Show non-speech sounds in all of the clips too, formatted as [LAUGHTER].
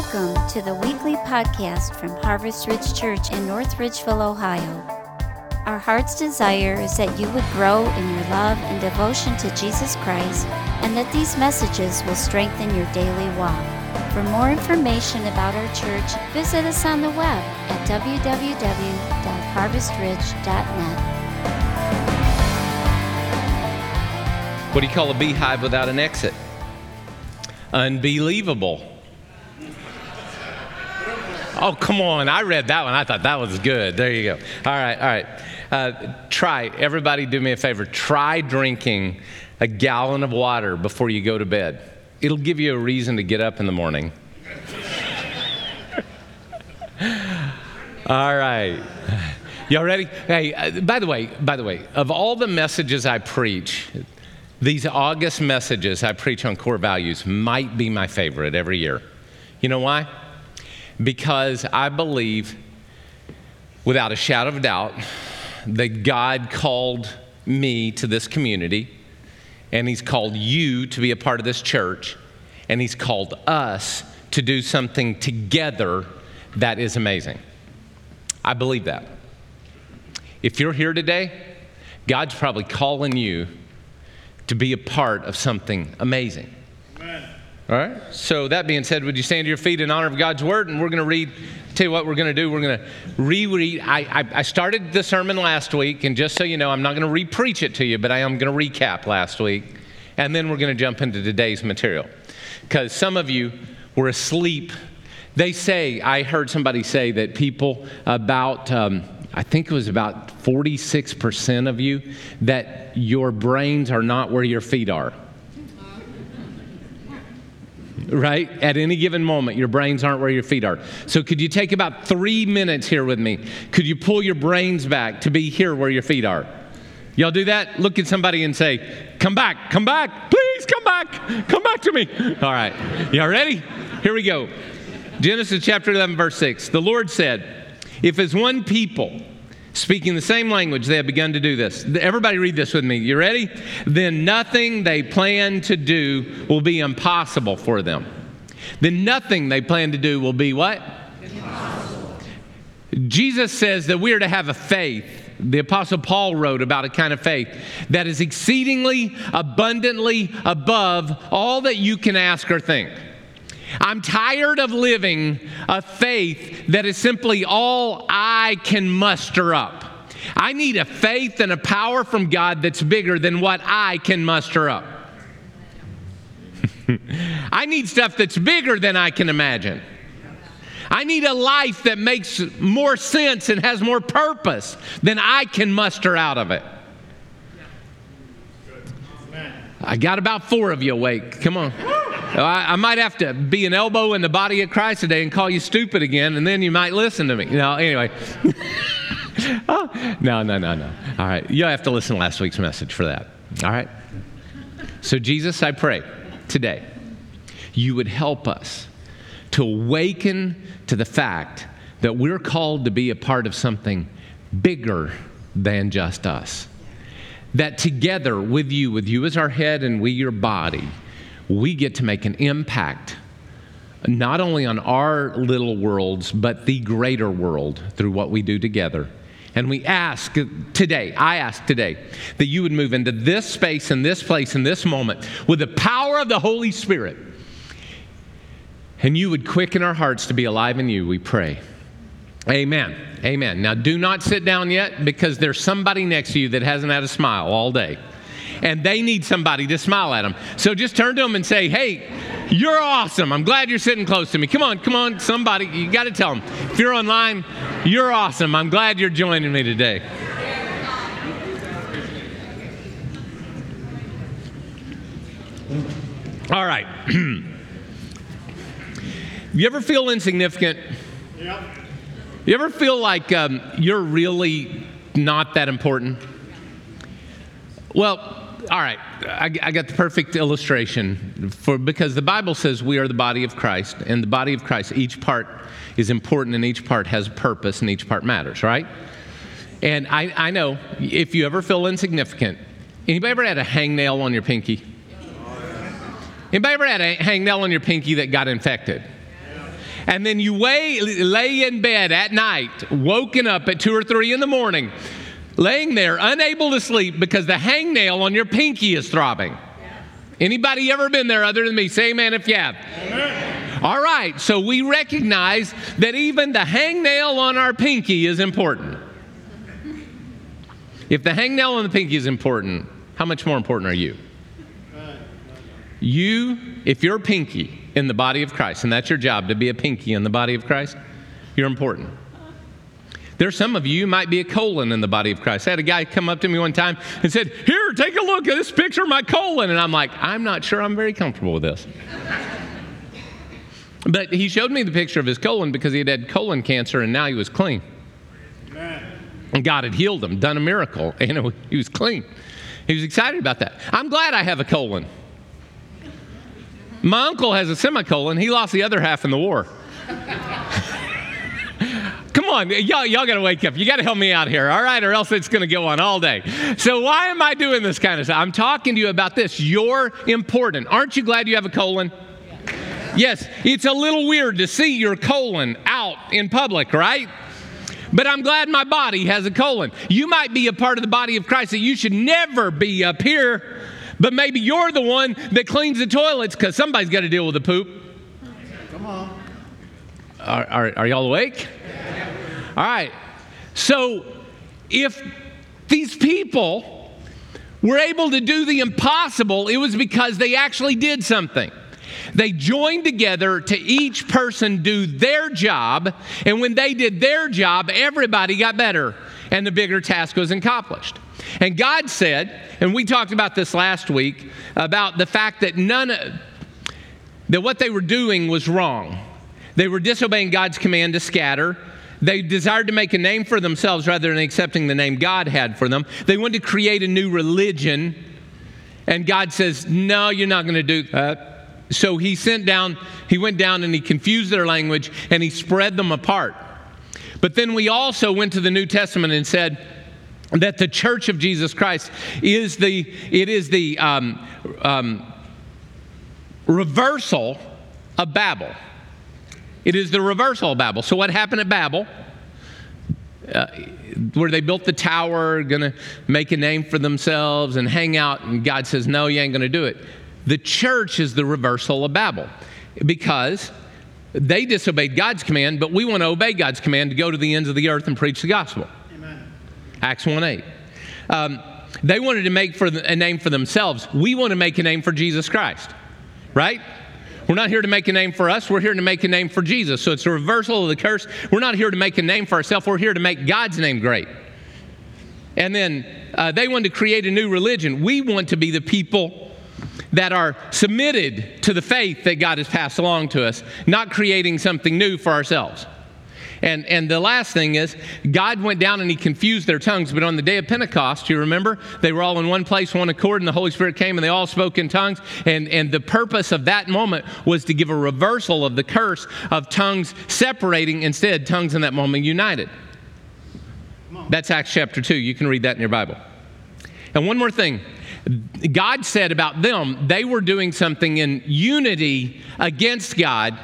Welcome to the weekly podcast from Harvest Ridge Church in North Ridgeville, Ohio. Our heart's desire is that you would grow in your love and devotion to Jesus Christ and that these messages will strengthen your daily walk. For more information about our church, visit us on the web at www.harvestridge.net. What do you call a beehive without an exit? Unbelievable. Oh, come on. I read that one. I thought that was good. There you go. All right, all right. Uh, try, everybody do me a favor. Try drinking a gallon of water before you go to bed. It'll give you a reason to get up in the morning. [LAUGHS] all right. Y'all ready? Hey, uh, by the way, by the way, of all the messages I preach, these August messages I preach on core values might be my favorite every year. You know why? Because I believe, without a shadow of doubt, that God called me to this community, and He's called you to be a part of this church, and He's called us to do something together that is amazing. I believe that. If you're here today, God's probably calling you to be a part of something amazing. All right? So, that being said, would you stand to your feet in honor of God's word? And we're going to read, tell you what we're going to do. We're going to reread. I, I, I started the sermon last week, and just so you know, I'm not going to re preach it to you, but I am going to recap last week. And then we're going to jump into today's material. Because some of you were asleep. They say, I heard somebody say that people about, um, I think it was about 46% of you, that your brains are not where your feet are. Right? At any given moment, your brains aren't where your feet are. So, could you take about three minutes here with me? Could you pull your brains back to be here where your feet are? Y'all do that? Look at somebody and say, Come back, come back, please come back, come back to me. All right. Y'all ready? Here we go. Genesis chapter 11, verse 6. The Lord said, If as one people, speaking the same language, they have begun to do this. Everybody read this with me. You ready? Then nothing they plan to do will be impossible for them. Then nothing they plan to do will be what? Impossible. Jesus says that we are to have a faith. The Apostle Paul wrote about a kind of faith that is exceedingly abundantly above all that you can ask or think. I'm tired of living a faith that is simply all I can muster up. I need a faith and a power from God that's bigger than what I can muster up. [LAUGHS] I need stuff that's bigger than I can imagine. I need a life that makes more sense and has more purpose than I can muster out of it. I got about four of you awake. Come on. Oh, I, I, might have to be an elbow in the body of Christ today and call you stupid again, and then you might listen to me. No, anyway. [LAUGHS] oh, no, no, no, no. All right. You'll have to listen to last week's message for that. All right. So, Jesus, I pray today you would help us to awaken to the fact that we're called to be a part of something bigger than just us. That together with you, with you as our head and we your body, we get to make an impact not only on our little worlds, but the greater world through what we do together. And we ask today, I ask today, that you would move into this space and this place and this moment with the power of the Holy Spirit. And you would quicken our hearts to be alive in you, we pray. Amen. Amen. Now, do not sit down yet because there's somebody next to you that hasn't had a smile all day and they need somebody to smile at them. So just turn to them and say, hey, you're awesome. I'm glad you're sitting close to me. Come on, come on, somebody. You got to tell them. If you're online, you're awesome. I'm glad you're joining me today. All right. [CLEARS THROAT] you ever feel insignificant? Yeah. You ever feel like um, you're really not that important? Well, all right, I, I, got the perfect illustration for because the Bible says we are the body of Christ, and the body of Christ, each part is important, and each part has a purpose, and each part matters, right? And I, I know if you ever feel insignificant, anybody ever had a hangnail on your pinky? Anybody ever had a hangnail on your pinky that got infected? And then you lay, lay in bed at night, woken up at two or three in the morning, laying there unable to sleep because the hangnail on your pinky is throbbing. Anybody ever been there other than me? Say amen if you have. Amen. All right, so we recognize that even the hangnail on our pinky is important. If the hangnail on the pinky is important, how much more important are you? You, if you're a pinky in the body of Christ, and that's your job to be a pinky in the body of Christ, you're important. There's some of you might be a colon in the body of Christ. I had a guy come up to me one time and said, Here, take a look at this picture of my colon. And I'm like, I'm not sure I'm very comfortable with this. [LAUGHS] but he showed me the picture of his colon because he had had colon cancer and now he was clean. And God had healed him, done a miracle, [LAUGHS] and he was clean. He was excited about that. I'm glad I have a colon. My uncle has a semicolon. He lost the other half in the war. Come on, y'all, y'all got to wake up. You got to help me out here, all right? Or else it's going to go on all day. So, why am I doing this kind of stuff? I'm talking to you about this. You're important. Aren't you glad you have a colon? Yes, it's a little weird to see your colon out in public, right? But I'm glad my body has a colon. You might be a part of the body of Christ that you should never be up here, but maybe you're the one that cleans the toilets because somebody's got to deal with the poop. Come on. Are, are, are y'all awake? All right. So if these people were able to do the impossible, it was because they actually did something. They joined together to each person do their job, and when they did their job, everybody got better, and the bigger task was accomplished. And God said, and we talked about this last week, about the fact that none of, that what they were doing was wrong. They were disobeying God's command to scatter. They desired to make a name for themselves rather than accepting the name God had for them. They wanted to create a new religion. And God says, No, you're not going to do that. So he sent down, he went down and he confused their language and he spread them apart. But then we also went to the New Testament and said, that the church of Jesus Christ is the it is the um, um, reversal of Babel. It is the reversal of Babel. So what happened at Babel? Uh, where they built the tower, going to make a name for themselves and hang out, and God says, "No, you ain't going to do it." The church is the reversal of Babel because they disobeyed God's command, but we want to obey God's command to go to the ends of the earth and preach the gospel. Acts 1 8. Um, they wanted to make for a name for themselves. We want to make a name for Jesus Christ, right? We're not here to make a name for us. We're here to make a name for Jesus. So it's a reversal of the curse. We're not here to make a name for ourselves. We're here to make God's name great. And then uh, they wanted to create a new religion. We want to be the people that are submitted to the faith that God has passed along to us, not creating something new for ourselves. And, and the last thing is, God went down and He confused their tongues. But on the day of Pentecost, you remember, they were all in one place, one accord, and the Holy Spirit came and they all spoke in tongues. And, and the purpose of that moment was to give a reversal of the curse of tongues separating, instead, tongues in that moment united. That's Acts chapter 2. You can read that in your Bible. And one more thing God said about them, they were doing something in unity against God.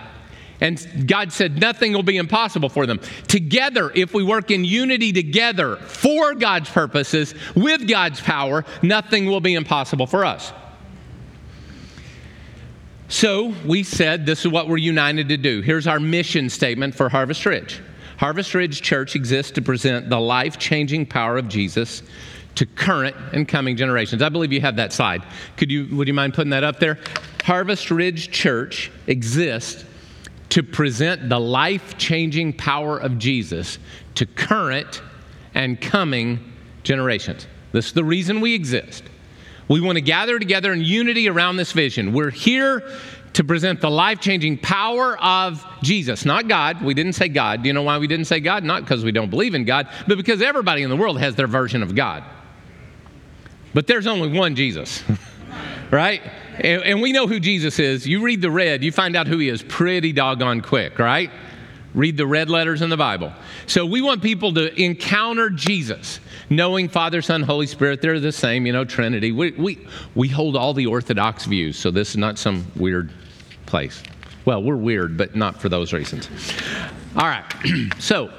And God said, nothing will be impossible for them. Together, if we work in unity together for God's purposes, with God's power, nothing will be impossible for us. So we said this is what we're united to do. Here's our mission statement for Harvest Ridge Harvest Ridge Church exists to present the life changing power of Jesus to current and coming generations. I believe you have that slide. Could you, would you mind putting that up there? Harvest Ridge Church exists to present the life changing power of Jesus to current and coming generations. This is the reason we exist. We want to gather together in unity around this vision. We're here to present the life changing power of Jesus, not God. We didn't say God. Do you know why we didn't say God? Not because we don't believe in God, but because everybody in the world has their version of God. But there's only one Jesus, [LAUGHS] right? And, and, we know who Jesus is. You read the red, you find out who he is pretty doggone quick, right? Read the red letters in the Bible. So we want people to encounter Jesus, knowing Father, Son, Holy Spirit, they're the same, you know, Trinity. We, we, we hold all the Orthodox views, so this is not some weird place. Well, we're weird, but not for those reasons. All right. [CLEARS THROAT] so,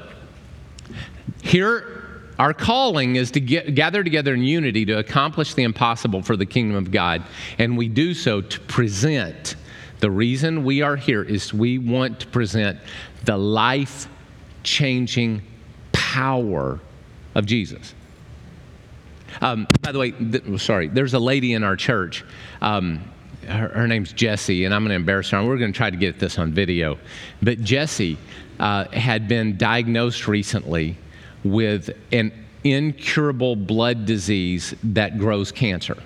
here, our calling is to get, gather together in unity to accomplish the impossible for the kingdom of God. And we do so to present. The reason we are here is we want to present the life changing power of Jesus. Um, by the way, th- sorry, there's a lady in our church. Um, her, her, name's Jessie, and I'm going to embarrass her. We're going to try to get this on video. But Jessie uh, had been diagnosed recently with an incurable blood disease that grows cancer.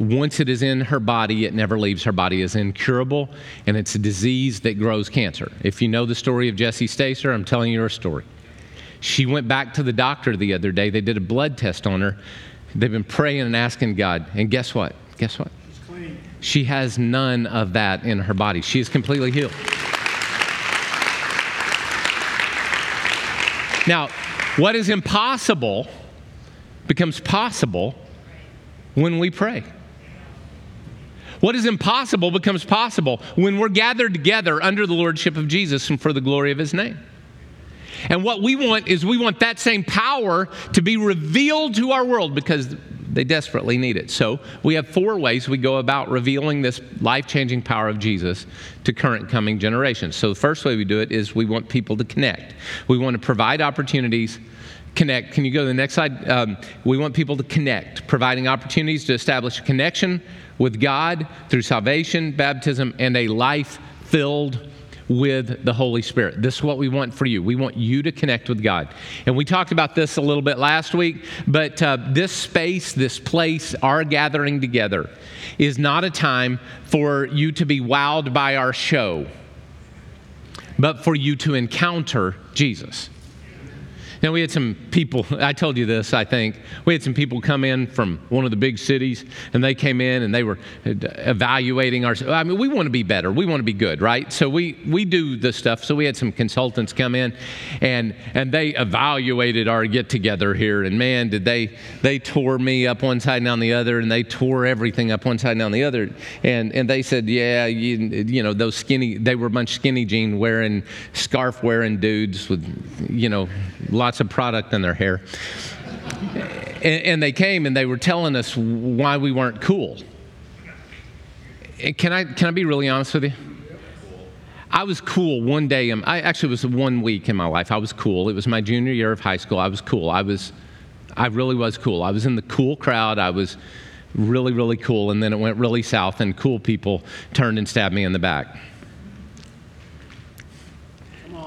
Once it is in her body, it never leaves her body. It's incurable, and it's a disease that grows cancer. If you know the story of Jessie Stacer, I'm telling you her story. She went back to the doctor the other day. They did a blood test on her. They've been praying and asking God. And guess what? Guess what? She has none of that in her body. She is completely healed. Now, what is impossible becomes possible when we pray. What is impossible becomes possible when we're gathered together under the lordship of Jesus and for the glory of his name. And what we want is we want that same power to be revealed to our world because they desperately need it. So we have four ways we go about revealing this life changing power of Jesus to current coming generations. So the first way we do it is we want people to connect, we want to provide opportunities. Connect. Can you go to the next slide? Um, we want people to connect, providing opportunities to establish a connection with God through salvation, baptism, and a life filled with the Holy Spirit. This is what we want for you. We want you to connect with God. And we talked about this a little bit last week, but uh, this space, this place, our gathering together is not a time for you to be wowed by our show, but for you to encounter Jesus. Now, we had some people, I told you this, I think. We had some people come in from one of the big cities, and they came in and they were uh, evaluating our. I mean, we want to be better. We want to be good, right? So we, we do the stuff. So we had some consultants come in, and, and they evaluated our get together here. And man, did they, they tore me up one side and down the other, and they tore everything up one side and down the other. And, and they said, yeah, you, you know, those skinny, they were a bunch skinny jean wearing, scarf wearing dudes with, you know, lots lots of product in their hair. And, and they came and they were telling us why we weren't cool. Can I, can I be really honest with you? I was cool one day. I actually was one week in my life. I was cool. It was my junior year of high school. I was cool. I was, I really was cool. I was in the cool crowd. I was really, really cool. And then it went really south, and cool people turned and stabbed me in the back.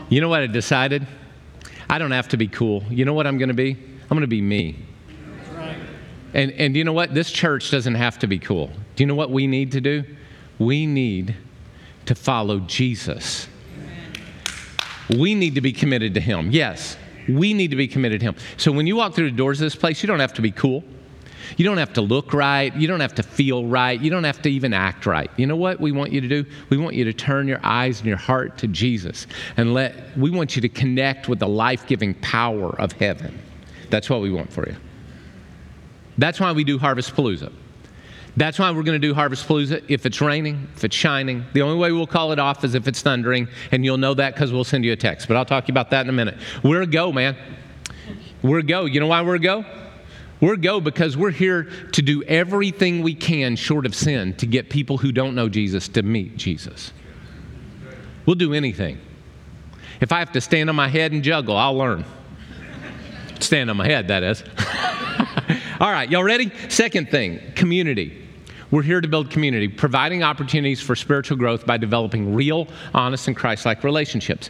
You know what I decided? I don't have to be cool. You know what I'm going to be? I'm going to be me. And, and you know what? This church doesn't have to be cool. Do you know what we need to do? We need to follow Jesus. We need to be committed to Him. Yes, we need to be committed to Him. So when you walk through the doors of this place, you don't have to be cool. You don't have to look right. You don't have to feel right. You don't have to even act right. You know what we want you to do? We want you to turn your eyes and your heart to Jesus and let, we want you to connect with the life giving power of heaven. That's what we want for you. That's why we do Harvest Palooza. That's why we're going to do Harvest Palooza if it's raining, if it's shining. The only way we'll call it off is if it's thundering, and you'll know that because we'll send you a text. But I'll talk to you about that in a minute. We're a go, man. We're a go. You know why we're a go? We're go because we're here to do everything we can short of sin to get people who don't know Jesus to meet Jesus. We'll do anything. If I have to stand on my head and juggle, I'll learn. Stand on my head, that is. [LAUGHS] All right, y'all ready? Second thing community. We're here to build community, providing opportunities for spiritual growth by developing real, honest, and Christ like relationships.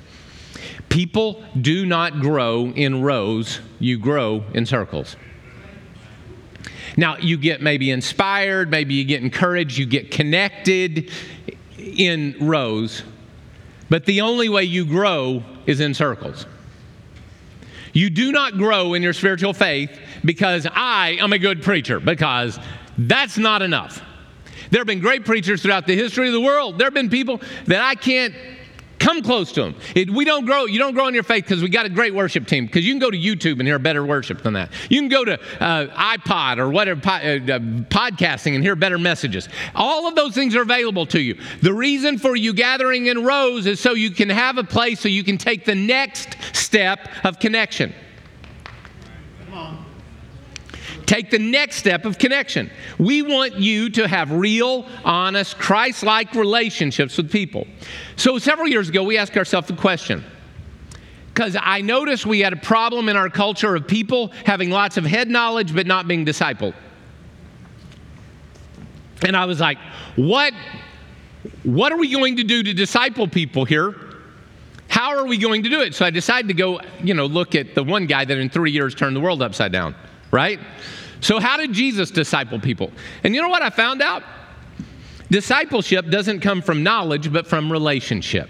People do not grow in rows, you grow in circles. Now, you get maybe inspired, maybe you get encouraged, you get connected in rows, but the only way you grow is in circles. You do not grow in your spiritual faith because I am a good preacher, because that's not enough. There have been great preachers throughout the history of the world. There have been people that I can't Come close to them. It, we don't grow. You don't grow in your faith because we got a great worship team. Because you can go to YouTube and hear better worship than that. You can go to uh, iPod or whatever uh, uh, podcasting and hear better messages. All of those things are available to you. The reason for you gathering in rows is so you can have a place so you can take the next step of connection. Take the next step of connection. We want you to have real, honest, Christ like relationships with people. So, several years ago, we asked ourselves the question because I noticed we had a problem in our culture of people having lots of head knowledge but not being discipled. And I was like, what, what are we going to do to disciple people here? How are we going to do it? So I decided to go, you know, look at the one guy that in three years turned the world upside down, right? So, how did Jesus disciple people? And you know what I found out? Discipleship doesn't come from knowledge, but from relationship.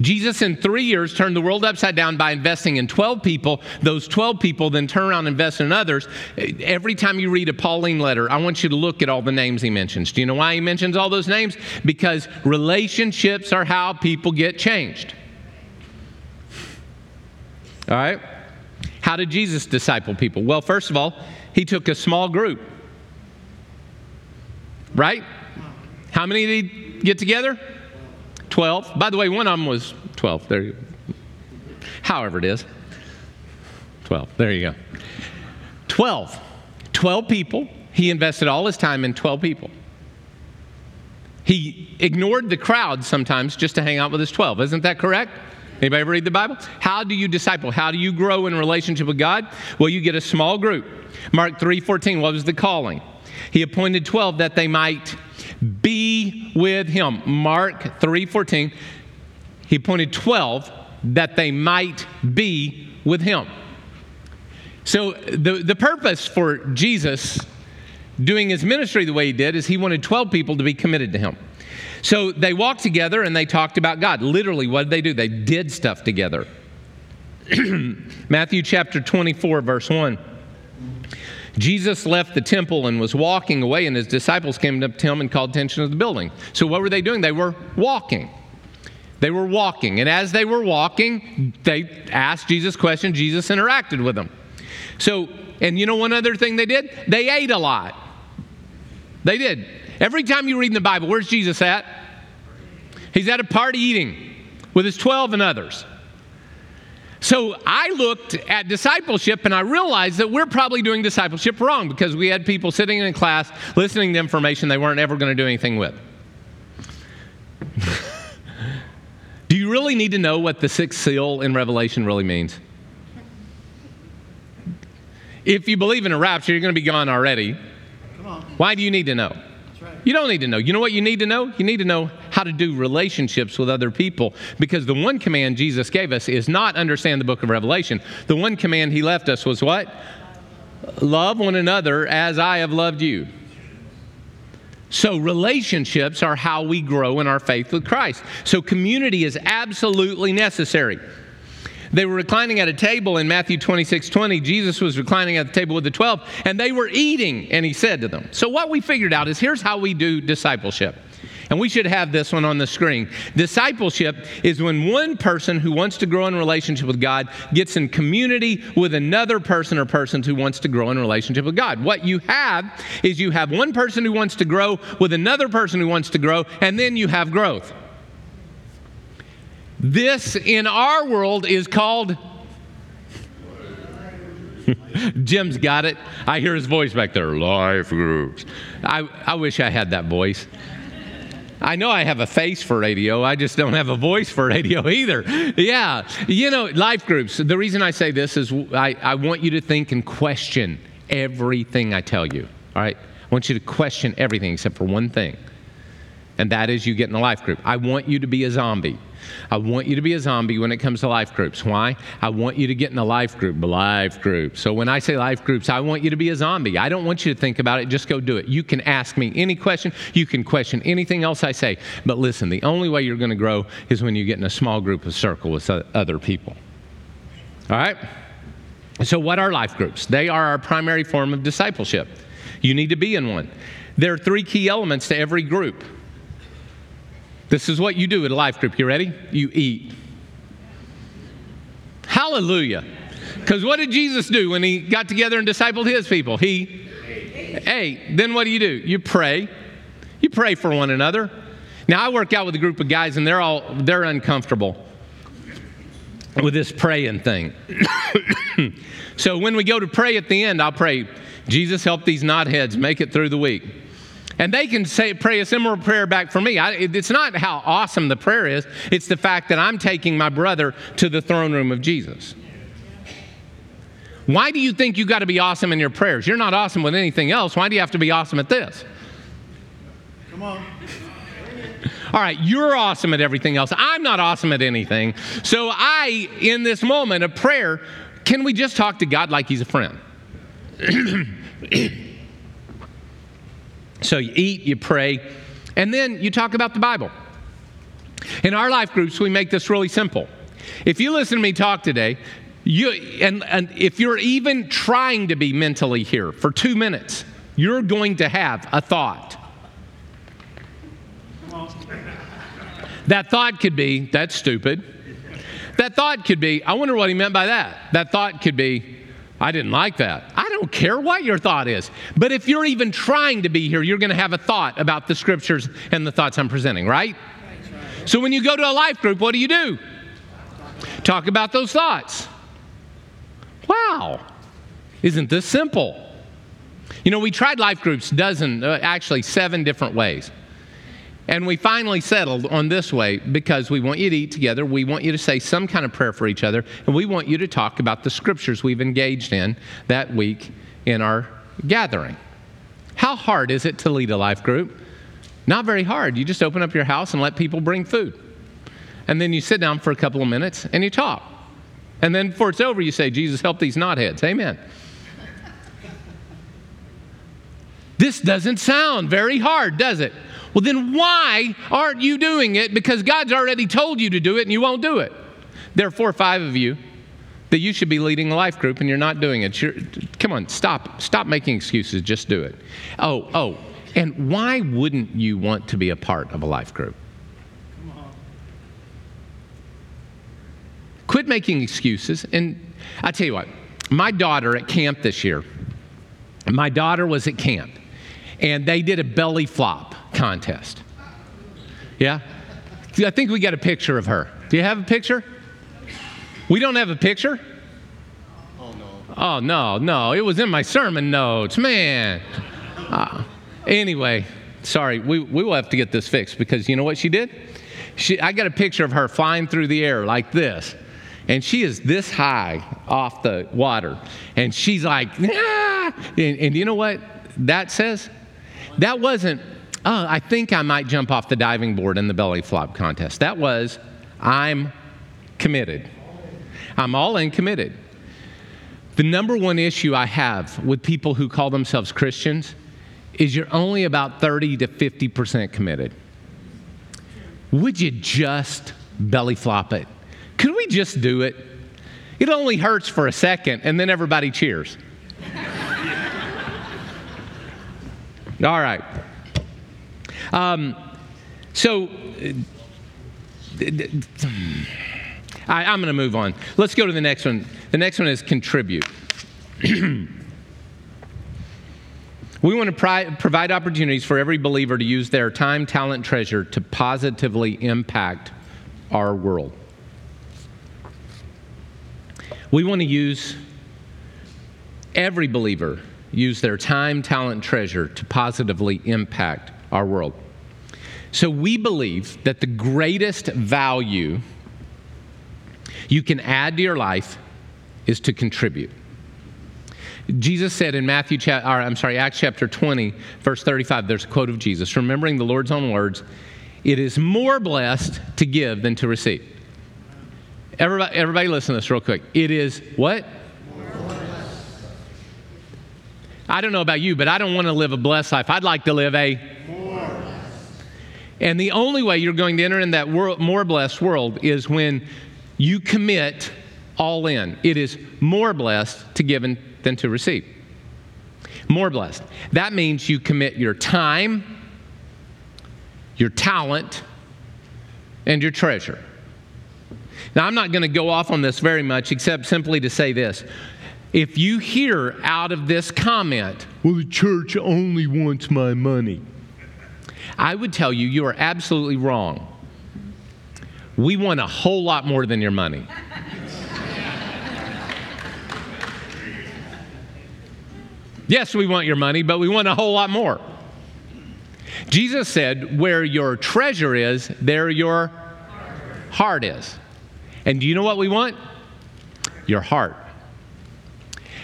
Jesus, in three years, turned the world upside down by investing in 12 people. Those 12 people then turn around and invest in others. Every time you read a Pauline letter, I want you to look at all the names he mentions. Do you know why he mentions all those names? Because relationships are how people get changed. All right? How did Jesus disciple people? Well, first of all, he took a small group. Right? How many did he get together? 12. By the way, one of them was 12. There you However it is. 12. There you go. 12. 12 people. He invested all his time in 12 people. He ignored the crowd sometimes just to hang out with his 12. Isn't that correct? Anybody read the Bible? How do you disciple? How do you grow in relationship with God? Well, you get a small group. Mark 3:14, what was the calling? He appointed 12 that they might be with him. Mark 3:14, he appointed 12 that they might be with him. So the, the purpose for Jesus doing his ministry the way he did is he wanted 12 people to be committed to him. So they walked together and they talked about God. Literally, what did they do? They did stuff together. [CLEARS THROAT] Matthew chapter 24, verse 1. Jesus left the temple and was walking away, and his disciples came up to him and called attention to the building. So, what were they doing? They were walking. They were walking. And as they were walking, they asked Jesus questions. Jesus interacted with them. So, and you know one other thing they did? They ate a lot. They did. Every time you read in the Bible, where's Jesus at? He's at a party eating with his 12 and others. So I looked at discipleship and I realized that we're probably doing discipleship wrong because we had people sitting in class listening to information they weren't ever going to do anything with. [LAUGHS] do you really need to know what the sixth seal in Revelation really means? If you believe in a rapture, you're going to be gone already. Why do you need to know? You don't need to know. You know what you need to know? You need to know how to do relationships with other people because the one command Jesus gave us is not understand the book of Revelation. The one command he left us was what? Love one another as I have loved you. So, relationships are how we grow in our faith with Christ. So, community is absolutely necessary. They were reclining at a table in Matthew 26 20. Jesus was reclining at the table with the 12, and they were eating, and he said to them. So, what we figured out is here's how we do discipleship. And we should have this one on the screen. Discipleship is when one person who wants to grow in relationship with God gets in community with another person or persons who wants to grow in relationship with God. What you have is you have one person who wants to grow with another person who wants to grow, and then you have growth. This in our world is called. [LAUGHS] Jim's got it. I hear his voice back there. Life groups. I, I wish I had that voice. I know I have a face for radio. I just don't have a voice for radio [LAUGHS] either. Yeah. You know, life groups. The reason I say this is I, I want you to think and question everything I tell you. All right? I want you to question everything except for one thing, and that is you get in a life group. I want you to be a zombie. I want you to be a zombie when it comes to life groups. Why? I want you to get in a life group, life group. So when I say life groups, I want you to be a zombie. I don't want you to think about it, just go do it. You can ask me any question, you can question anything else I say. But listen, the only way you're going to grow is when you get in a small group, a circle with other people. All right? So, what are life groups? They are our primary form of discipleship. You need to be in one. There are three key elements to every group This is what you do at a life group. You ready? You eat. Hallelujah. Because what did Jesus do when he got together and discipled his people? He ate. Then what do you do? You pray. You pray for one another. Now I work out with a group of guys and they're all they're uncomfortable with this praying thing. [COUGHS] so when we go to pray at the end, I'll pray, Jesus help these knotheads make it through the week. And they can say, pray a similar prayer back for me. I, it's not how awesome the prayer is, it's the fact that I'm taking my brother to the throne room of Jesus. Why do you think you got to be awesome in your prayers? You're not awesome with anything else. Why do you have to be awesome at this? Come on. All right, you're awesome at everything else. I'm not awesome at anything. So, I, in this moment of prayer, can we just talk to God like He's a friend? [CLEARS THROAT] so, you eat, you pray, and then you talk about the Bible. In our life groups, we make this really simple. If you listen to me talk today, you, and, and if you're even trying to be mentally here for two minutes, you're going to have a thought. That thought could be, that's stupid. That thought could be, I wonder what he meant by that. That thought could be, I didn't like that. I don't care what your thought is. But if you're even trying to be here, you're going to have a thought about the scriptures and the thoughts I'm presenting, right? So when you go to a life group, what do you do? Talk about those thoughts. Wow, isn't this simple? You know, we tried life groups dozen, uh, actually seven different ways. And we finally settled on this way because we want you to eat together. We want you to say some kind of prayer for each other. And we want you to talk about the scriptures we've engaged in that week in our gathering. How hard is it to lead a life group? Not very hard. You just open up your house and let people bring food. And then you sit down for a couple of minutes and you talk. And then before it's over, you say, Jesus, help these knotheads. Amen. this doesn't sound very hard, does it? Well, then why aren't you doing it? Because God's already told you to do it and you won't do it. There are four or five of you that you should be leading a life group and you're not doing it. You're, come on, stop. Stop making excuses. Just do it. Oh, oh, and why wouldn't you want to be a part of a life group? Quit making excuses. And I tell you what, my daughter at camp this year, my daughter was at camp and they did a belly flop contest. Yeah? I think we got a picture of her. Do you have a picture? We don't have a picture? Oh, no. Oh, no, no. It was in my sermon notes. Man. Uh, anyway, sorry. We, we will have to get this fixed because you know what she did? She, I got a picture of her flying through the air like this and she is this high off the water. And she's like, ah! and, and you know what that says? That wasn't, oh, I think I might jump off the diving board in the belly flop contest. That was, I'm committed. I'm all in committed. The number one issue I have with people who call themselves Christians is you're only about 30 to 50% committed. Would you just belly flop it? Could we just do it? It only hurts for a second, and then everybody cheers. [LAUGHS] All right. Um, so, I, am going to move on. Let's go to the next one. The next one is contribute. [CLEARS THROAT] we want to pri- provide opportunities for every believer to use their time, talent, treasure to positively impact our world. We want to use every believer use their time, talent, treasure to positively impact our world. So we believe that the greatest value you can add to your life is to contribute. Jesus said in Matthew, or I'm sorry, Acts chapter 20, verse 35, there's a quote of Jesus, remembering the Lord's own words, it is more blessed to give than to receive. Everybody, everybody listen to this real quick. It is what? I don't know about you, but I don't want to live a blessed life. I'd like to live a and the only way you're going to enter in that world, more blessed world is when you commit all in. It is more blessed to give than to receive. More blessed. That means you commit your time, your talent, and your treasure. Now, I'm not going to go off on this very much, except simply to say this. If you hear out of this comment, well, the church only wants my money, I would tell you, you are absolutely wrong. We want a whole lot more than your money. yes, we want your money, but we want a whole lot more. Jesus said, Where your treasure is, there your heart is. And do you know what we want? Your heart.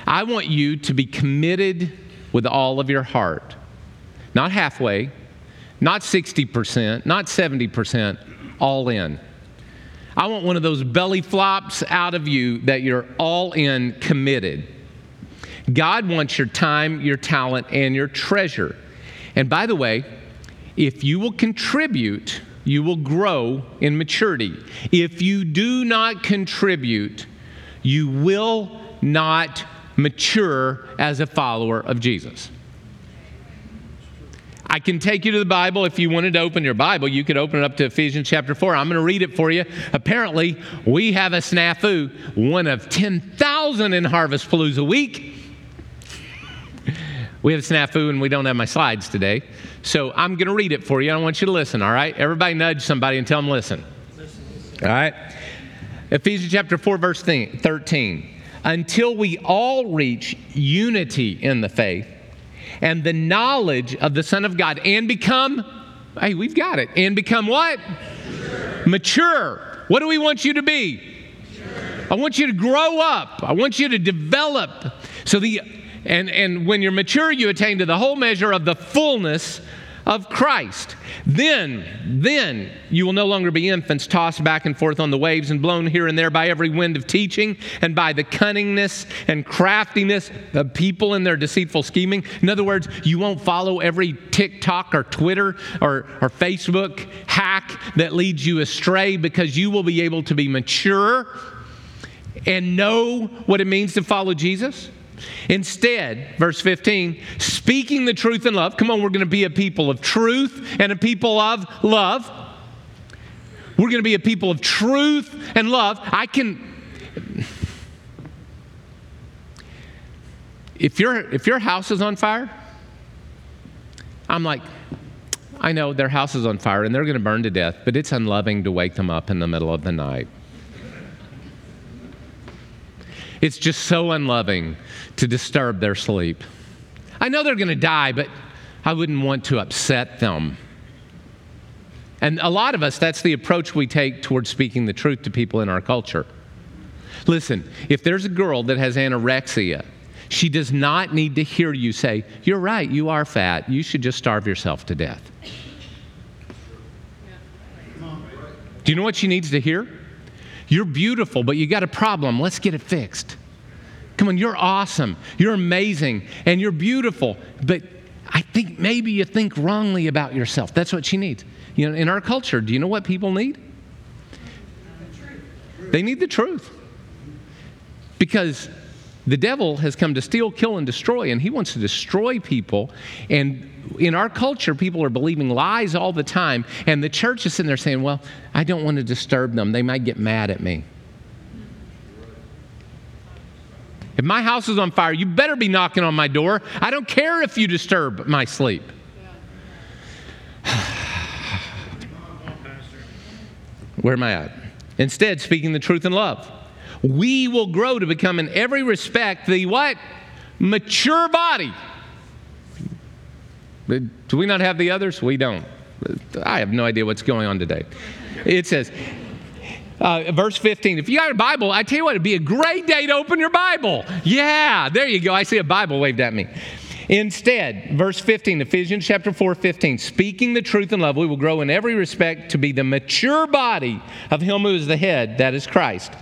I want you to be committed with all of your heart, not halfway, not 60%, not 70%, all in. I want one of those belly flops out of you that you're all in committed. God wants your time, your talent, and your treasure. And by the way, if you will contribute, you will grow in maturity. If you do not contribute, you will not mature as a follower of Jesus. I can take you to the Bible. If you wanted to open your Bible, you could open it up to Ephesians chapter 4. I'm going to read it for you. Apparently, we have a snafu, one of 10,000 in Harvest Palooza week. We have a snafu and we don't have my slides today. So I'm going to read it for you. I want you to listen, all right? Everybody nudge somebody and tell them listen. All right? Ephesians chapter 4, verse 13. Until we all reach unity in the faith and the knowledge of the Son of God and become, hey, we've got it, and become what? Mature. Mature. What do we want you to be? Mature. I want you to grow up. I want you to develop. So the and, and when you're mature, you attain to the whole measure of the fullness of Christ. Then, then you will no longer be infants tossed back and forth on the waves and blown here and there by every wind of teaching and by the cunningness and craftiness of people in their deceitful scheming. In other words, you won't follow every TikTok or Twitter or, or Facebook hack that leads you astray because you will be able to be mature and know what it means to follow Jesus. Instead, verse 15, speaking the truth in love. Come on, we're going to be a people of truth and a people of love. We're going to be a people of truth and love. I can. If, your if your house is on fire, I'm like, I know their house is on fire and they're going to burn to death, but it's unloving to wake them up in the middle of the night. It's just so unloving to disturb their sleep. I know they're going to die, but I wouldn't want to upset them. And a lot of us, that's the approach we take towards speaking the truth to people in our culture. Listen, if there's a girl that has anorexia, she does not need to hear you say, You're right, you are fat. You should just starve yourself to death. Do you know what she needs to hear? You're beautiful, but you got a problem. Let's get it fixed. Come on, you're awesome. You're amazing. And you're beautiful. But I think maybe you think wrongly about yourself. That's what she needs. You know, in our culture, do you know what people need? They need the truth. Because the devil has come to steal, kill, and destroy, and he wants to destroy people. And in our culture, people are believing lies all the time, and the church is sitting there saying, Well, I don't want to disturb them. They might get mad at me. If my house is on fire, you better be knocking on my door. I don't care if you disturb my sleep. [SIGHS] Where am I at? Instead, speaking the truth in love we will grow to become in every respect the what? Mature body. Do we not have the others? We don't. I have no idea what's going on today. It says, uh, verse 15. If you got a Bible, I tell you what, it'd be a great day to open your Bible. Yeah, there you go. I see a Bible waved at me. Instead, verse 15, Ephesians chapter 4, 15, speaking the truth in love, we will grow in every respect to be the mature body of Him who is the head, that is Christ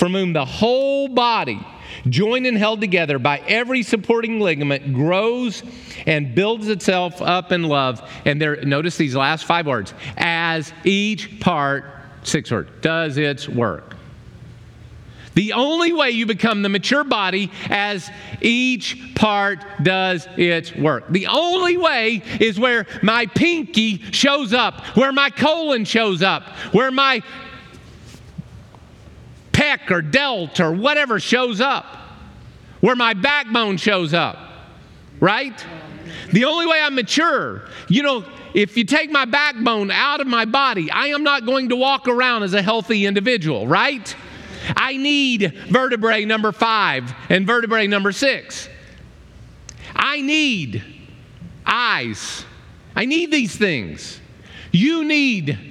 from whom the whole body, joined and held together by every supporting ligament, grows and builds itself up in love. And there, notice these last five words as each part, six words, does its work. The only way you become the mature body as each part does its work. The only way is where my pinky shows up, where my colon shows up, where my or delt or whatever shows up, where my backbone shows up, right? The only way I'm mature, you know, if you take my backbone out of my body, I am not going to walk around as a healthy individual, right? I need vertebrae number five and vertebrae number six. I need eyes. I need these things. You need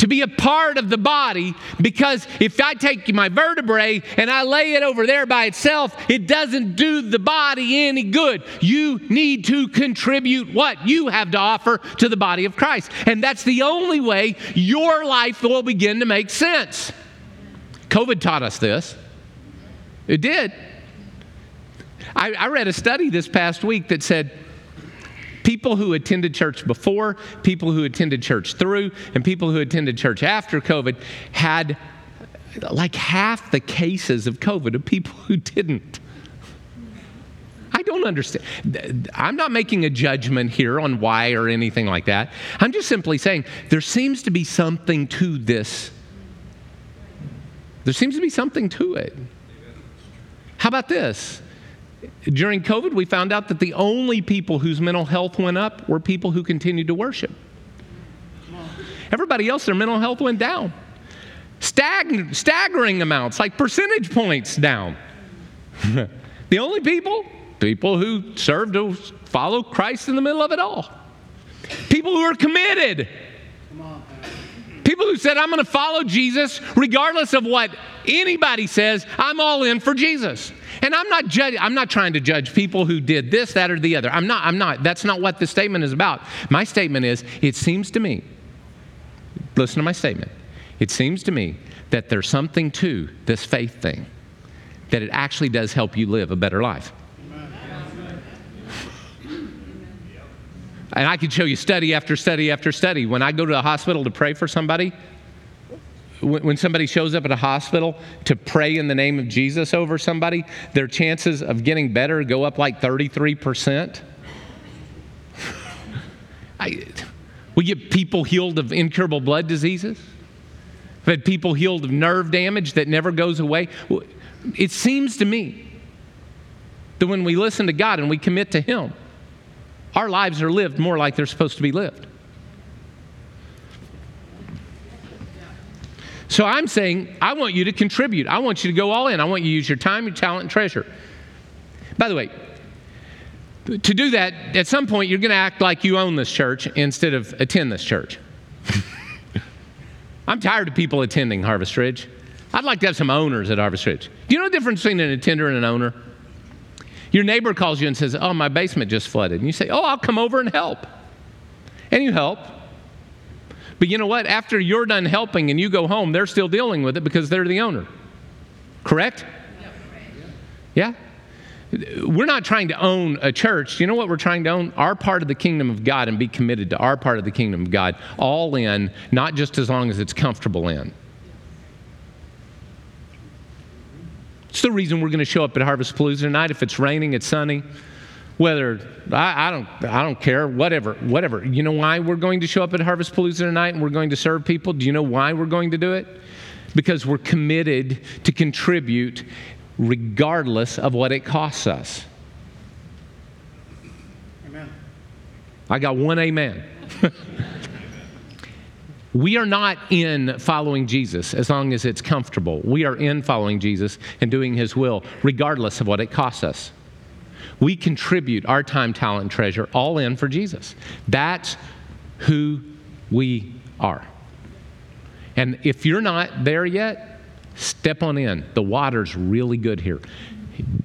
to be a part of the body because if I take my vertebrae and I lay it over there by itself, it doesn't do the body any good. You need to contribute what you have to offer to the body of Christ. And that's the only way your life will begin to make sense. COVID taught us this. It did. I, I read a study this past week that said people who attended church before, people who attended church through, and people who attended church after COVID had like half the cases of COVID of people who didn't. I don't understand. I'm not making a judgment here on why or anything like that. I'm just simply saying there seems to be something to this there seems to be something to it. How about this? During COVID, we found out that the only people whose mental health went up were people who continued to worship. Everybody else, their mental health went down. Stag- staggering amounts, like percentage points down. [LAUGHS] the only people, people who served to follow Christ in the middle of it all. People who are committed People who said, I'm going to follow Jesus regardless of what anybody says, I'm all in for Jesus. And I'm not I'm not trying to judge people who did this, that, or the other. I'm not, I'm not. That's not what the statement is about. My statement is, it seems to me, listen to my statement. It seems to me that there's something to this faith thing, that it actually does help you live a better life. And I could show you study after study after study. When I go to a hospital to pray for somebody, when somebody shows up at a hospital to pray in the name of Jesus over somebody, their chances of getting better go up like 33%. [LAUGHS] I, we get people healed of incurable blood diseases. We've had people healed of nerve damage that never goes away. It seems to me that when we listen to God and we commit to Him, our lives are lived more like they're supposed to be lived. So I'm saying, I want you to contribute. I want you to go all in. I want you to use your time, your talent, and treasure. By the way, to do that, at some point, you're going to act like you own this church instead of attend this church. [LAUGHS] I'm tired of people attending Harvest Ridge. I'd like to have some owners at Harvest Ridge. Do you know the difference between an attender and an owner? Your neighbor calls you and says, Oh, my basement just flooded. And you say, Oh, I'll come over and help. And you help. But you know what? After you're done helping and you go home, they're still dealing with it because they're the owner. Correct? Yeah? We're not trying to own a church. You know what we're trying to own? Our part of the kingdom of God and be committed to our part of the kingdom of God, all in, not just as long as it's comfortable in. It's the reason we're going to show up at Harvest Palooza tonight. If it's raining, it's sunny, whether I, I, don't, I don't care, whatever, whatever. You know why we're going to show up at Harvest Palooza tonight and we're going to serve people? Do you know why we're going to do it? Because we're committed to contribute regardless of what it costs us. Amen. I got one amen. [LAUGHS] We are not in following Jesus as long as it's comfortable. We are in following Jesus and doing his will, regardless of what it costs us. We contribute our time, talent, treasure all in for Jesus. That's who we are. And if you're not there yet, step on in. The water's really good here.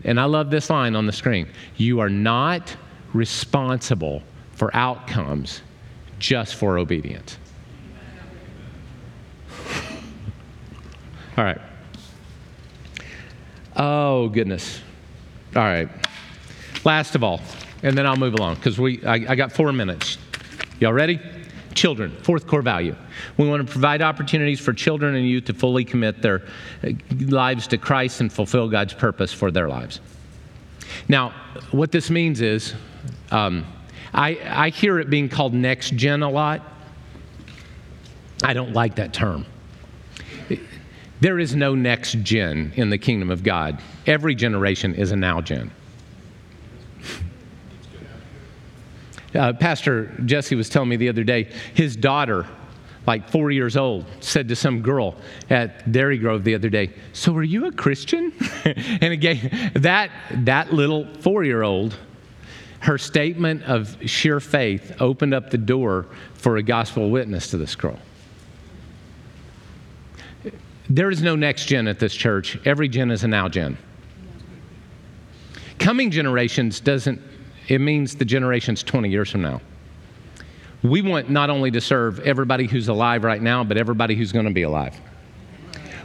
And I love this line on the screen You are not responsible for outcomes, just for obedience. All right. Oh, goodness. All right. Last of all, and then I'll move along because we I, I got four minutes. Y'all ready? Children, fourth core value. We want to provide opportunities for children and youth to fully commit their uh, lives to Christ and fulfill God's purpose for their lives. Now, what this means is, um, I, I hear it being called next gen a lot. I don't like that term. There is no next gen in the kingdom of God. Every generation is a now gen. Uh, Pastor Jesse was telling me the other day, his daughter, like four years old, said to some girl at Dairy Grove the other day, So are you a Christian? [LAUGHS] and again, that, that little four year old, her statement of sheer faith opened up the door for a gospel witness to this girl. There is no next gen at this church. Every gen is a now gen. Coming generations doesn't it means the generations 20 years from now. We want not only to serve everybody who's alive right now, but everybody who's going to be alive.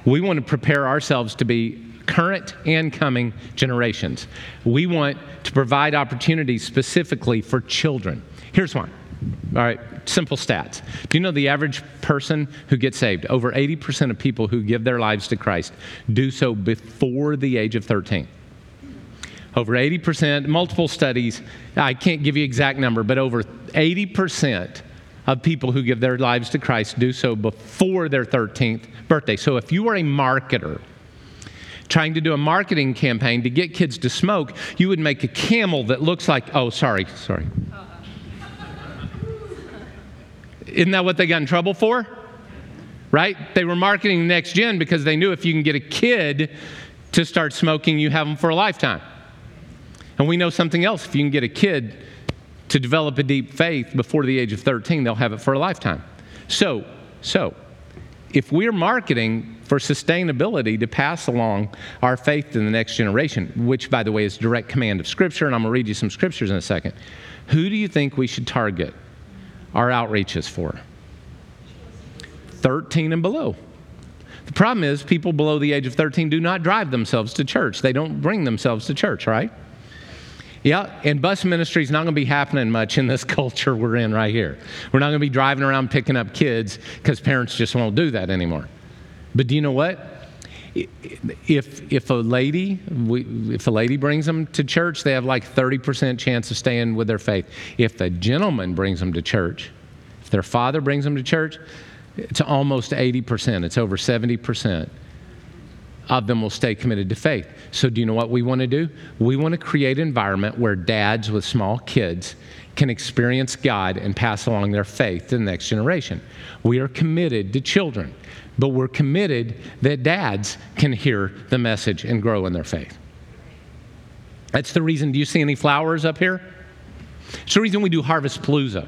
We want to prepare ourselves to be current and coming generations. We want to provide opportunities specifically for children. Here's one. All right, simple stats. Do you know the average person who gets saved, over 80% of people who give their lives to Christ do so before the age of 13? over 80%, multiple studies, I can't give you exact number, but over 80% of people who give their lives to Christ do so before their 13th birthday. So if you are a marketer, trying to do a marketing campaign to get kids to smoke, you would make a camel that looks like, oh, sorry, sorry. Oh. Isn't that what they got in trouble for? Right? They were marketing next gen because they knew if you can get a kid to start smoking, you have them for a lifetime. And we know something else. If you can get a kid to develop a deep faith before the age of 13, they'll have it for a lifetime. So, so, if we're marketing for sustainability to pass along our faith to the next generation, which, by the way, is direct command of Scripture, and I'm going to read you some scriptures in a second, who do you think we should target our outreach is for? 13 and below. The problem is, people below the age of 13 do not drive themselves to church. They don't bring themselves to church, right? Yeah, and bus ministry is not going to be happening much in this [LAUGHS] culture we're in right here. We're not going to be driving around picking up kids because parents just won't do that anymore. But do you know what? If, if a lady if a lady brings them to church, they have like 30% chance of staying with their faith. If the gentleman brings them to church, if their father brings them to church, it's almost 80%. It's over 70% of them will stay committed to faith. So, do you know what we want to do? We want to create an environment where dads with small kids can experience God and pass along their faith to the next generation. We are committed to children, but we're committed that dads can hear the message and grow in their faith. That's the reason. Do you see any flowers up here? It's the reason we do Harvest Palooza.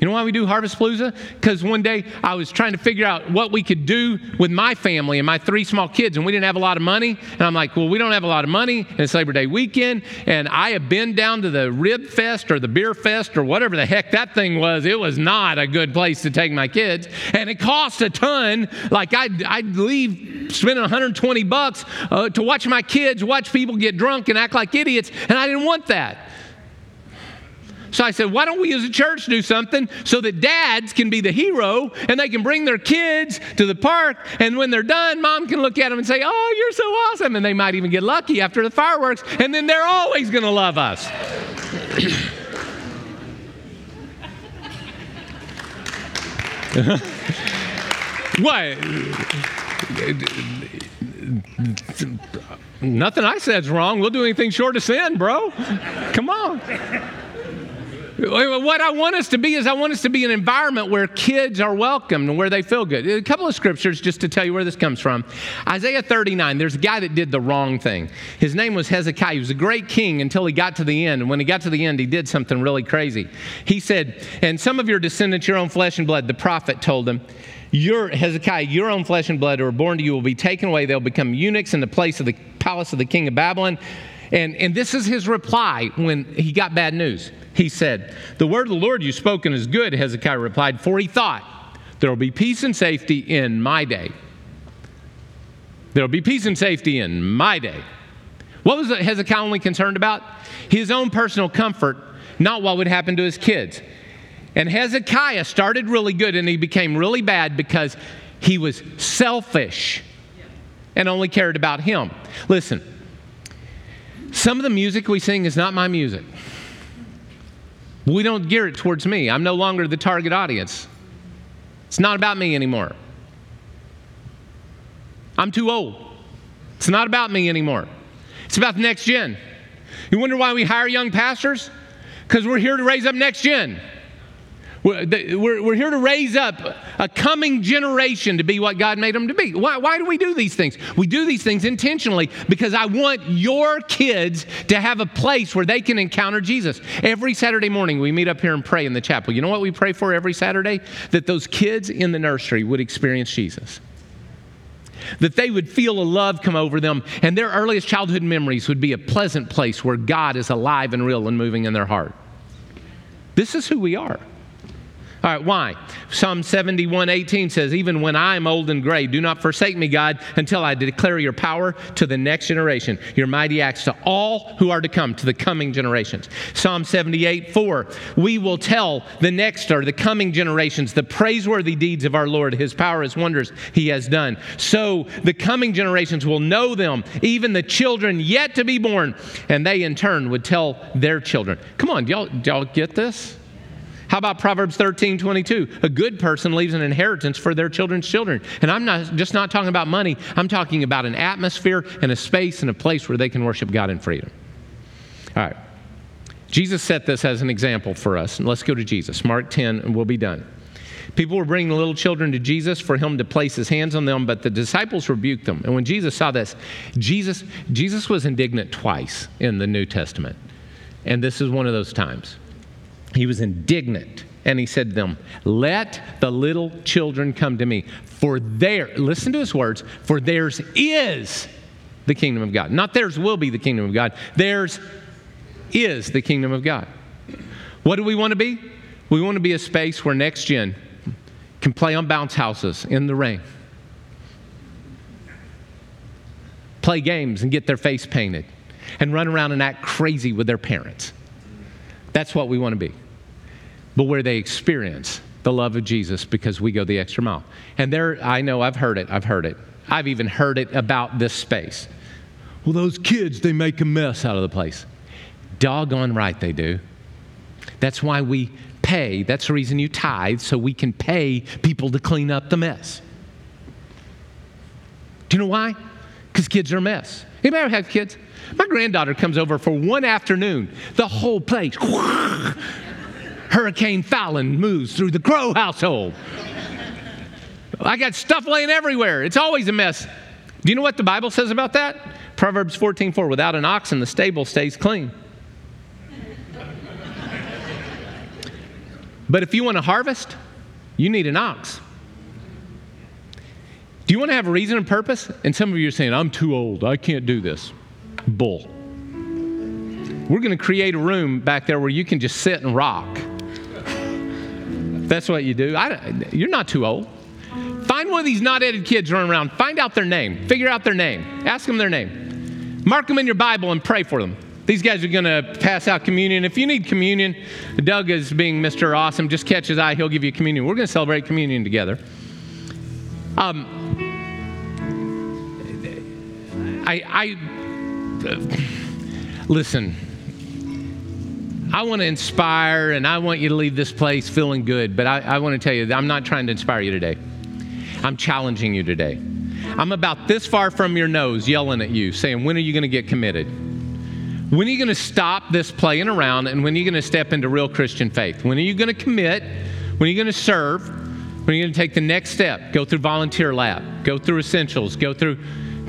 You know why we do Harvest Palooza? Because one day I was trying to figure out what we could do with my family and my three small kids, and we didn't have a lot of money. And I'm like, well, we don't have a lot of money, and it's Labor Day weekend, and I have been down to the Rib Fest or the Beer Fest or whatever the heck that thing was. It was not a good place to take my kids, and it cost a ton. Like I'd, I'd leave spending 120 bucks uh, to watch my kids watch people get drunk and act like idiots, and I didn't want that. So I said, why don't we as a church do something so that dads can be the hero and they can bring their kids to the park and when they're done, mom can look at them and say, oh, you're so awesome. And they might even get lucky after the fireworks and then they're always going to love us. [COUGHS] what? Nothing I said's wrong. We'll do anything short of sin, bro. Come on. What I want us to be is I want us to be an environment where kids are welcomed and where they feel good. A couple of scriptures just to tell you where this comes from. Isaiah 39, there's a guy that did the wrong thing. His name was Hezekiah. He was a great king until he got to the end. And when he got to the end, he did something really crazy. He said, And some of your descendants, your own flesh and blood, the prophet told him, your Hezekiah, your own flesh and blood who are born to you will be taken away. They'll become eunuchs in the place of the palace of the king of Babylon. And, and this is his reply when he got bad news. He said, The word of the Lord you've spoken is good, Hezekiah replied, for he thought, There will be peace and safety in my day. There will be peace and safety in my day. What was Hezekiah only concerned about? His own personal comfort, not what would happen to his kids. And Hezekiah started really good and he became really bad because he was selfish and only cared about him. Listen, some of the music we sing is not my music. We don't gear it towards me. I'm no longer the target audience. It's not about me anymore. I'm too old. It's not about me anymore. It's about the next gen. You wonder why we hire young pastors? Because we're here to raise up next gen. We're, here to raise up a coming generation to be what God made them to be. Why, why do we do these things? We do these things intentionally because I want your kids to have a place where they can encounter Jesus. Every Saturday morning, we meet up here and pray in the chapel. You know what we pray for every Saturday? That those kids in the nursery would experience Jesus that they would feel a love come over them, and their earliest childhood memories would be a pleasant place where God is alive and real and moving in their heart. This is who we are. All right, why? Psalm 71 18 says, Even when I'm old and gray, do not forsake me, God, until I declare your power to the next generation, your mighty acts to all who are to come, to the coming generations. Psalm 78 4, we will tell the next or the coming generations the praiseworthy deeds of our Lord, his power, his wonders he has done. So the coming generations will know them, even the children yet to be born, and they in turn would tell their children. Come on, y'all, y'all get this? How about Proverbs 13, 22? A good person leaves an inheritance for their children's children. And I'm not just not talking about money, I'm talking about an atmosphere and a space and a place where they can worship God in freedom. All right. Jesus set this as an example for us. And let's go to Jesus. Mark 10, and we'll be done. People were bringing little children to Jesus for him to place his hands on them, but the disciples rebuked them. And when Jesus saw this, Jesus, Jesus was indignant twice in the New Testament. And this is one of those times. He was indignant and he said to them, Let the little children come to me, for there, listen to his words, for theirs is the kingdom of God. Not theirs will be the kingdom of God, theirs is the kingdom of God. What do we want to be? We want to be a space where next gen can play on bounce houses in the rain, play games and get their face painted, and run around and act crazy with their parents. That's what we want to be. But where they experience the love of Jesus because we go the extra mile. And there, I know I've heard it, I've heard it. I've even heard it about this space. Well, those kids, they make a mess out of the place. Doggone right they do. That's why we pay. That's the reason you tithe, so we can pay people to clean up the mess. Do you know why? Because kids are a mess. Anybody ever have kids? My granddaughter comes over for one afternoon. The whole place, [LAUGHS] Hurricane Fallon moves through the Crow household. I got stuff laying everywhere. It's always a mess. Do you know what the Bible says about that? Proverbs 14 4 Without an oxen, the stable stays clean. but if you want to harvest, you need an ox. Do you want to have a reason and purpose? And some of you are saying, I'm too old. I can't do this bull. We're going to create a room back there where you can just sit and rock. That's what you do. I, you're not too old. Find one of these not edited kids running around. Find out their name. Figure out their name. Ask them their name. Mark them in your Bible and pray for them. These guys are going to pass out communion. If you need communion, Doug is being Mr. Awesome. Just catch his eye. He'll give you communion. We're going to celebrate communion together. Um, I, I listen, I want to inspire and I want you to leave this place feeling good, but I, I want to tell you, I'm not trying to inspire you today. I'm challenging you today. I'm about this far from your nose yelling at you, saying, When are you going to get committed? When are you going to stop this playing around and when are you going to step into real Christian faith? When are you going to commit? When are you going to serve? When are you going to take the next step? Go through volunteer lab, go through essentials, go through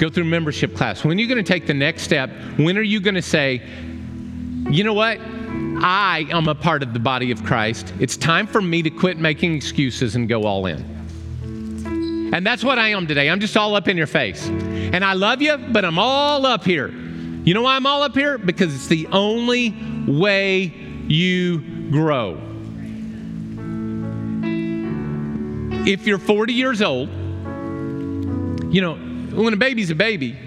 go through membership class. When are you going to take the next step? When are you going to say, you know what? I am a part of the body of Christ. It's time for me to quit making excuses and go all in. And that's what I am today. I'm just all up in your face. And I love you, but I'm all up here. You know why I'm all up here? Because it's the only way you grow. If you're 40 years old, you know, when a baby's a baby,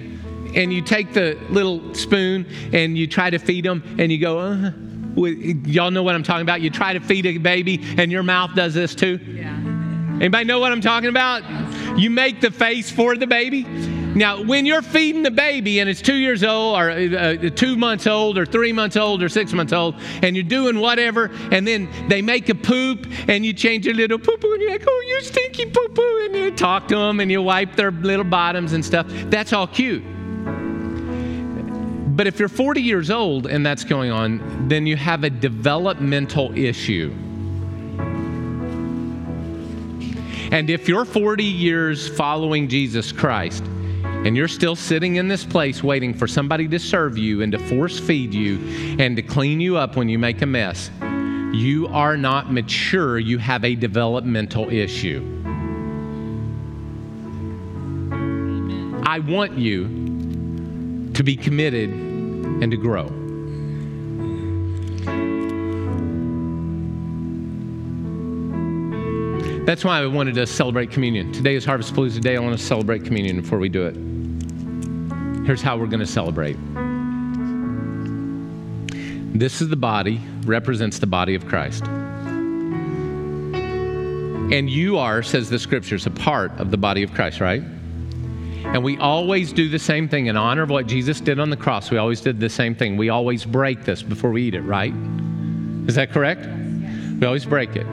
and you take the little spoon and you try to feed them, and you go, uh, Y'all know what I'm talking about? You try to feed a baby and your mouth does this too? Yeah. Anybody know what I'm talking about? You make the face for the baby. Now, when you're feeding the baby and it's two years old, or uh, two months old, or three months old, or six months old, and you're doing whatever, and then they make a poop, and you change your little poo poo, and you're like, oh, you stinky poo poo, and you talk to them, and you wipe their little bottoms and stuff. That's all cute. But if you're 40 years old and that's going on, then you have a developmental issue. And if you're 40 years following Jesus Christ, and you're still sitting in this place waiting for somebody to serve you and to force feed you and to clean you up when you make a mess, you are not mature. You have a developmental issue. I want you to be committed and to grow. That's why I wanted to celebrate communion. Today is Harvest Palooza Day. I want to celebrate communion before we do it. Here's how we're going to celebrate. This is the body, represents the body of Christ. And you are, says the scriptures, a part of the body of Christ, right? And we always do the same thing in honor of what Jesus did on the cross. We always did the same thing. We always break this before we eat it, right? Is that correct? We always break it.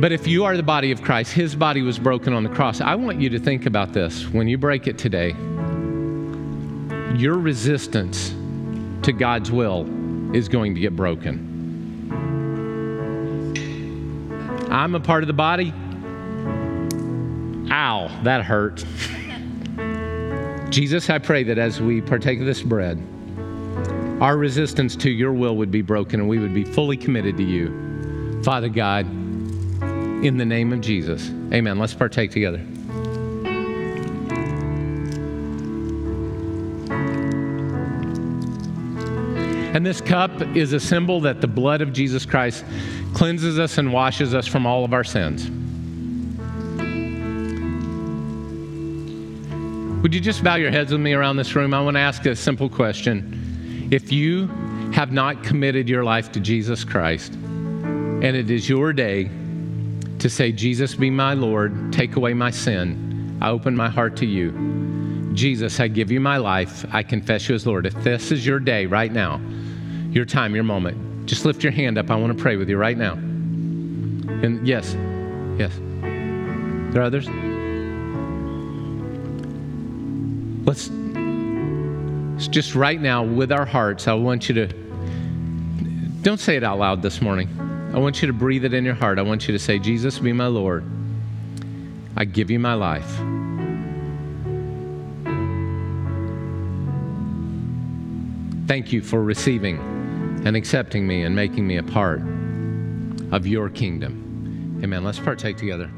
But if you are the body of Christ, his body was broken on the cross. I want you to think about this. When you break it today, your resistance to God's will is going to get broken. I'm a part of the body. Ow, that hurt. Jesus, I pray that as we partake of this bread, our resistance to your will would be broken and we would be fully committed to you. Father God, in the name of Jesus. Amen. Let's partake together. And this cup is a symbol that the blood of Jesus Christ cleanses us and washes us from all of our sins. Would you just bow your heads with me around this room? I want to ask a simple question. If you have not committed your life to Jesus Christ, and it is your day to say, Jesus, be my Lord, take away my sin. I open my heart to you. Jesus, I give you my life. I confess you as Lord. If this is your day right now, your time, your moment, just lift your hand up. I want to pray with you right now. And yes, yes. There are others? Let's just right now with our hearts, I want you to don't say it out loud this morning. I want you to breathe it in your heart. I want you to say, Jesus, be my Lord. I give you my life. Thank you for receiving and accepting me and making me a part of your kingdom. Amen. Let's partake together.